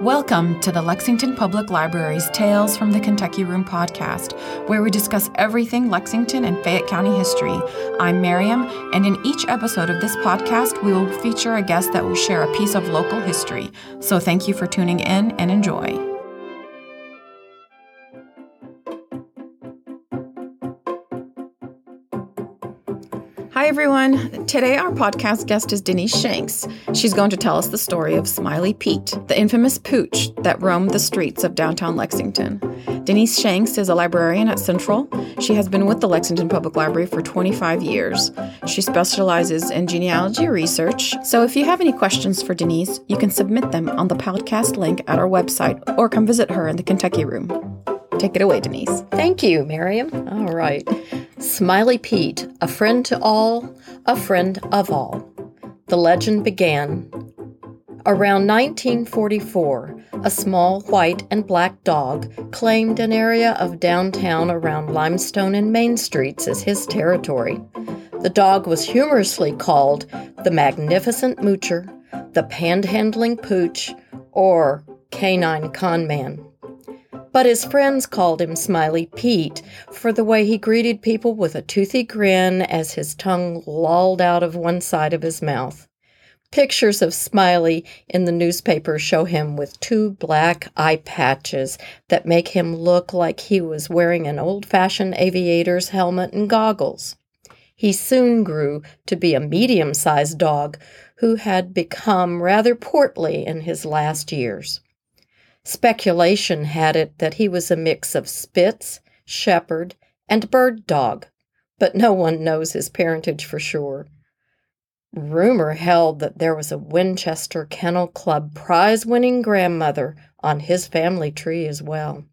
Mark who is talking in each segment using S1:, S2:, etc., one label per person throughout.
S1: Welcome to the Lexington Public Library's Tales from the Kentucky Room podcast, where we discuss everything Lexington and Fayette County history. I'm Miriam, and in each episode of this podcast, we will feature a guest that will share a piece of local history. So thank you for tuning in and enjoy. Hi, everyone. Today, our podcast guest is Denise Shanks. She's going to tell us the story of Smiley Pete, the infamous pooch that roamed the streets of downtown Lexington. Denise Shanks is a librarian at Central. She has been with the Lexington Public Library for 25 years. She specializes in genealogy research. So, if you have any questions for Denise, you can submit them on the podcast link at our website or come visit her in the Kentucky Room. Take it away, Denise.
S2: Thank you, Miriam. All right. Smiley Pete, a friend to all, a friend of all. The legend began. Around 1944, a small white and black dog claimed an area of downtown around Limestone and Main Streets as his territory. The dog was humorously called the Magnificent Moocher, the Panhandling Pooch, or Canine Conman but his friends called him Smiley Pete for the way he greeted people with a toothy grin as his tongue lolled out of one side of his mouth. Pictures of Smiley in the newspaper show him with two black eye patches that make him look like he was wearing an old fashioned aviator's helmet and goggles. He soon grew to be a medium sized dog who had become rather portly in his last years. Speculation had it that he was a mix of Spitz, Shepherd, and Bird Dog, but no one knows his parentage for sure. Rumor held that there was a Winchester Kennel Club prize winning grandmother on his family tree as well.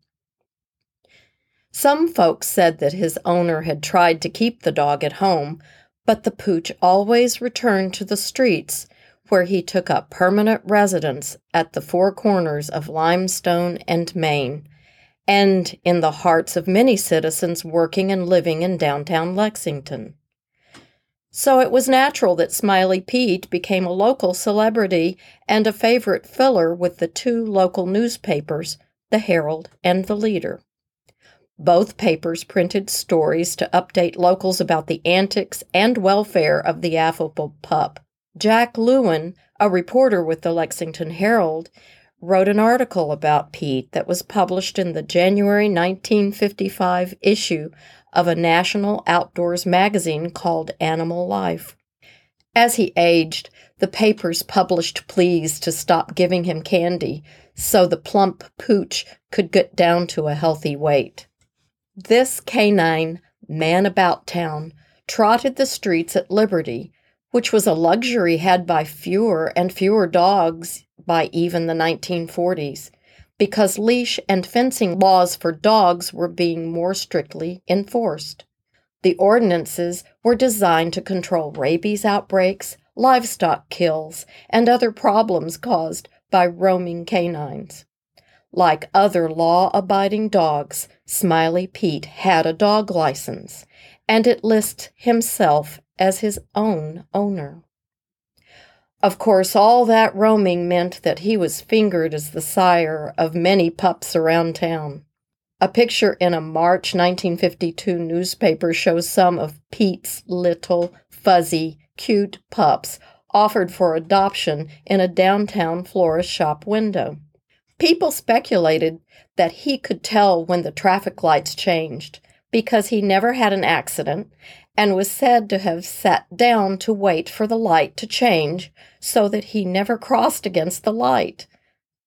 S2: Some folks said that his owner had tried to keep the dog at home, but the pooch always returned to the streets where he took up permanent residence at the four corners of Limestone and Main, and in the hearts of many citizens working and living in downtown Lexington. So it was natural that Smiley Pete became a local celebrity and a favorite filler with the two local newspapers, the Herald and the Leader. Both papers printed stories to update locals about the antics and welfare of the affable pup. Jack Lewin, a reporter with the Lexington Herald, wrote an article about Pete that was published in the January 1955 issue of a national outdoors magazine called Animal Life. As he aged, the papers published pleas to stop giving him candy so the plump pooch could get down to a healthy weight. This canine, man about town, trotted the streets at Liberty which was a luxury had by fewer and fewer dogs by even the 1940s, because leash and fencing laws for dogs were being more strictly enforced. The ordinances were designed to control rabies outbreaks, livestock kills, and other problems caused by roaming canines. Like other law abiding dogs, Smiley Pete had a dog license, and it lists himself as his own owner. Of course, all that roaming meant that he was fingered as the sire of many pups around town. A picture in a March 1952 newspaper shows some of Pete's little, fuzzy, cute pups offered for adoption in a downtown florist shop window. People speculated that he could tell when the traffic lights changed because he never had an accident and was said to have sat down to wait for the light to change so that he never crossed against the light.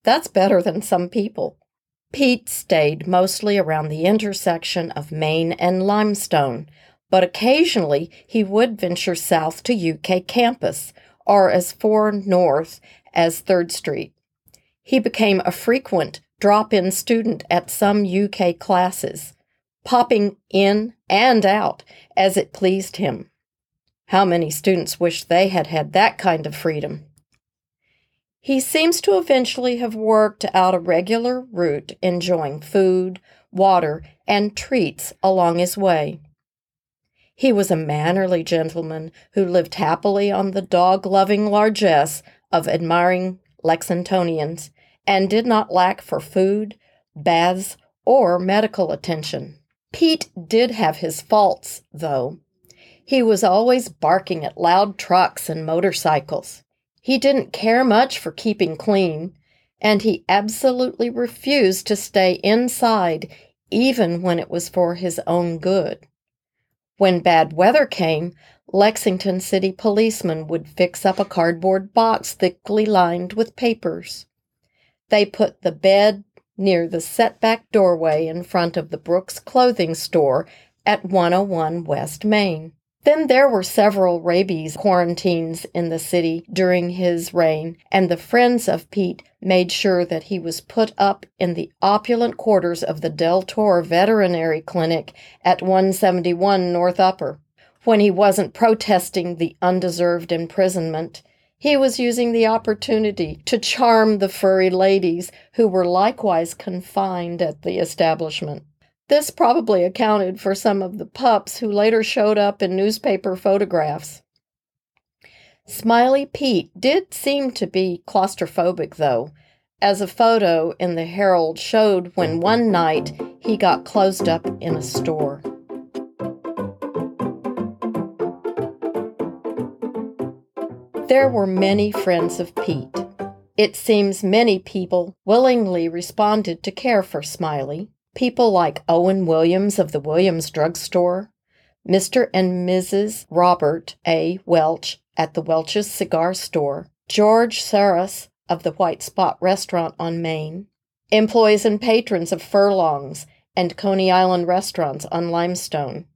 S2: That's better than some people. Pete stayed mostly around the intersection of Main and Limestone, but occasionally he would venture south to UK campus or as far north as 3rd Street. He became a frequent drop in student at some UK classes popping in and out as it pleased him. How many students wish they had had that kind of freedom? He seems to eventually have worked out a regular route, enjoying food, water, and treats along his way. He was a mannerly gentleman who lived happily on the dog loving largesse of admiring Lexingtonians and did not lack for food, baths, or medical attention. Pete did have his faults, though. He was always barking at loud trucks and motorcycles. He didn't care much for keeping clean, and he absolutely refused to stay inside even when it was for his own good. When bad weather came, Lexington City policemen would fix up a cardboard box thickly lined with papers. They put the bed near the setback doorway in front of the Brooks clothing store at 101 West Main. Then there were several rabies quarantines in the city during his reign, and the friends of Pete made sure that he was put up in the opulent quarters of the Del Tor Veterinary Clinic at 171 North Upper. When he wasn't protesting the undeserved imprisonment, he was using the opportunity to charm the furry ladies who were likewise confined at the establishment. This probably accounted for some of the pups who later showed up in newspaper photographs. Smiley Pete did seem to be claustrophobic, though, as a photo in the Herald showed when one night he got closed up in a store. There were many friends of Pete. It seems many people willingly responded to care for Smiley. People like Owen Williams of the Williams Drug Store, Mr. and Mrs. Robert A. Welch at the Welch's Cigar Store, George Saras of the White Spot Restaurant on Main, employees and patrons of Furlongs and Coney Island restaurants on Limestone,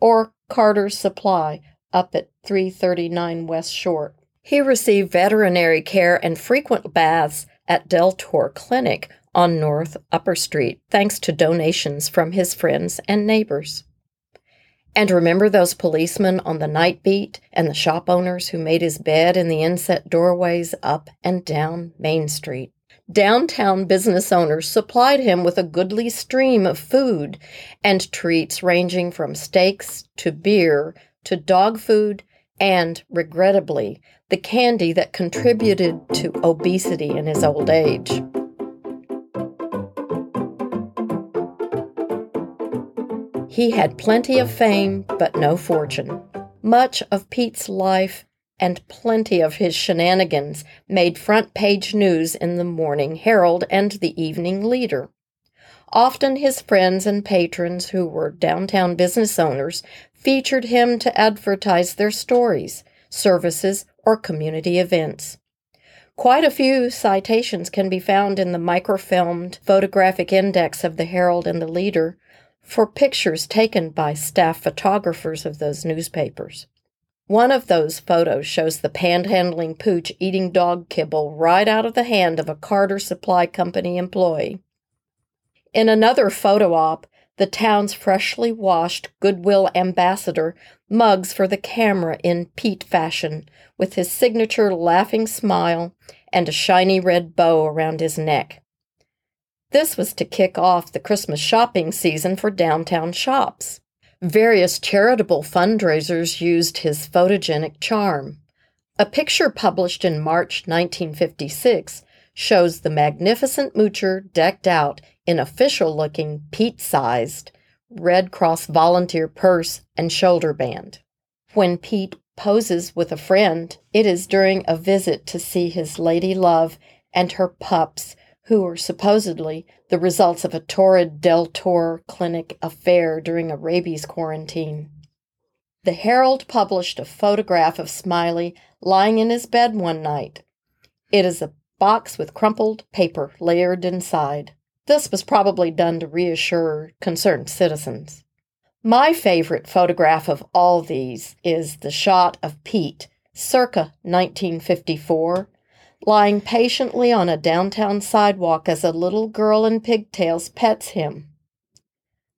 S2: or Carter's Supply up at 339 West Short. He received veterinary care and frequent baths at Del Tor Clinic on North Upper Street, thanks to donations from his friends and neighbors. And remember those policemen on the night beat and the shop owners who made his bed in the inset doorways up and down Main Street. Downtown business owners supplied him with a goodly stream of food and treats ranging from steaks to beer to dog food and, regrettably, the candy that contributed to obesity in his old age. He had plenty of fame, but no fortune. Much of Pete's life and plenty of his shenanigans made front page news in the Morning Herald and the Evening Leader. Often his friends and patrons, who were downtown business owners, featured him to advertise their stories, services, or community events. Quite a few citations can be found in the microfilmed photographic index of the Herald and the Leader, for pictures taken by staff photographers of those newspapers. One of those photos shows the panhandling pooch eating dog kibble right out of the hand of a Carter Supply Company employee. In another photo op, the town's freshly washed Goodwill ambassador mugs for the camera in Pete fashion, with his signature laughing smile and a shiny red bow around his neck. This was to kick off the Christmas shopping season for downtown shops. Various charitable fundraisers used his photogenic charm. A picture published in March 1956 shows the magnificent moocher decked out in official looking Pete sized Red Cross volunteer purse and shoulder band. When Pete poses with a friend, it is during a visit to see his lady love and her pups who were supposedly the results of a torrid Del Tor clinic affair during a rabies quarantine. The Herald published a photograph of Smiley lying in his bed one night. It is a box with crumpled paper layered inside. This was probably done to reassure concerned citizens. My favorite photograph of all these is the shot of Pete, circa 1954, lying patiently on a downtown sidewalk as a little girl in pigtails pets him.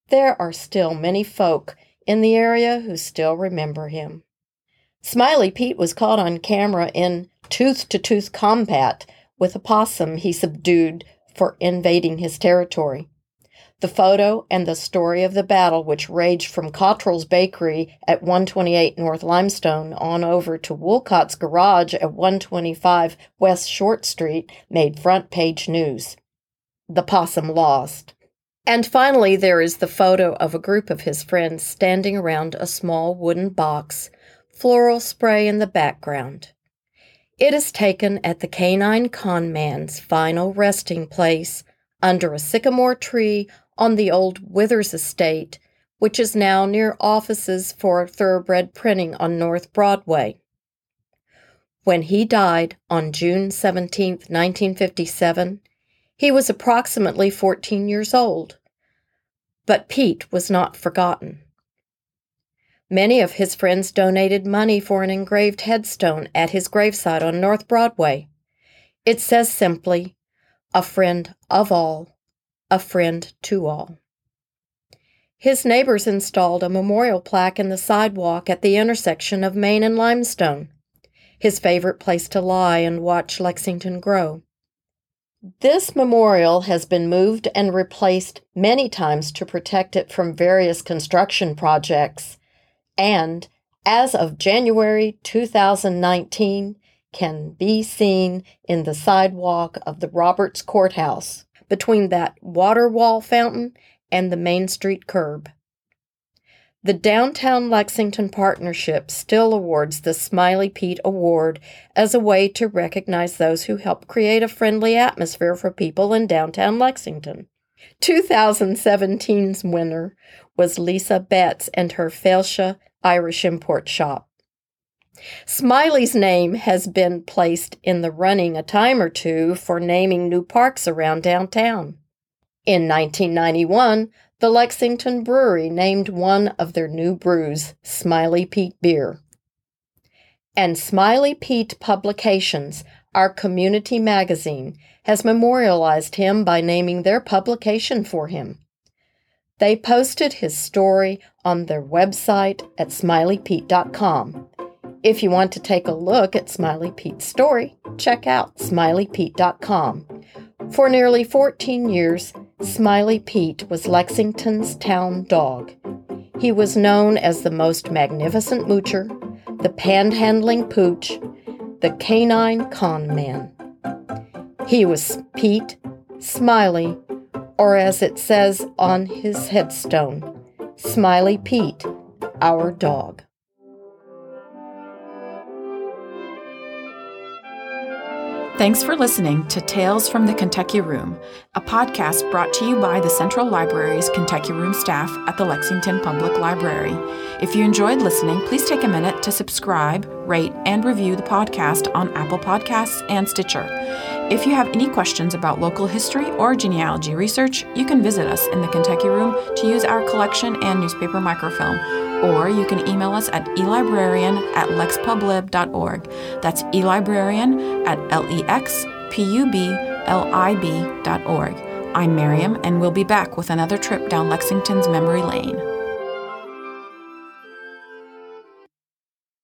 S2: There are still many folk in the area who still remember him. Smiley Pete was caught on camera in tooth to tooth combat with a possum he subdued for invading his territory. The photo and the story of the battle, which raged from Cottrell's Bakery at 128 North Limestone on over to Woolcott's Garage at 125 West Short Street, made front page news. The possum lost. And finally, there is the photo of a group of his friends standing around a small wooden box, floral spray in the background. It is taken at the canine conman's final resting place under a sycamore tree on the old Withers estate, which is now near offices for thoroughbred printing on North Broadway. When he died on June 17, 1957, he was approximately 14 years old. But Pete was not forgotten. Many of his friends donated money for an engraved headstone at his gravesite on North Broadway. It says simply, A friend of all, a friend to all. His neighbors installed a memorial plaque in the sidewalk at the intersection of Main and Limestone, his favorite place to lie and watch Lexington grow. This memorial has been moved and replaced many times to protect it from various construction projects, and as of January 2019, can be seen in the sidewalk of the Roberts Courthouse between that water wall fountain and the Main Street curb. The Downtown Lexington Partnership still awards the Smiley Pete Award as a way to recognize those who help create a friendly atmosphere for people in downtown Lexington. 2017's winner was Lisa Betts and her Failte Irish import shop. Smiley's name has been placed in the running a time or two for naming new parks around downtown. In 1991, the Lexington Brewery named one of their new brews Smiley Pete Beer. And Smiley Pete Publications, our community magazine, has memorialized him by naming their publication for him. They posted his story on their website at smileypete.com if you want to take a look at Smiley Pete's story, check out smileypete.com. For nearly 14 years, Smiley Pete was Lexington's town dog. He was known as the most magnificent moocher, the panhandling pooch, the canine con man. He was Pete, Smiley, or as it says on his headstone, Smiley Pete, our dog.
S1: Thanks for listening to Tales from the Kentucky Room, a podcast brought to you by the Central Library's Kentucky Room staff at the Lexington Public Library. If you enjoyed listening, please take a minute to subscribe, rate, and review the podcast on Apple Podcasts and Stitcher. If you have any questions about local history or genealogy research, you can visit us in the Kentucky Room to use our collection and newspaper microfilm or you can email us at elibrarian at lexpublib.org. That's elibrarian at L-E-X-P-U-B-L-I-B dot org. I'm Miriam, and we'll be back with another trip down Lexington's memory lane.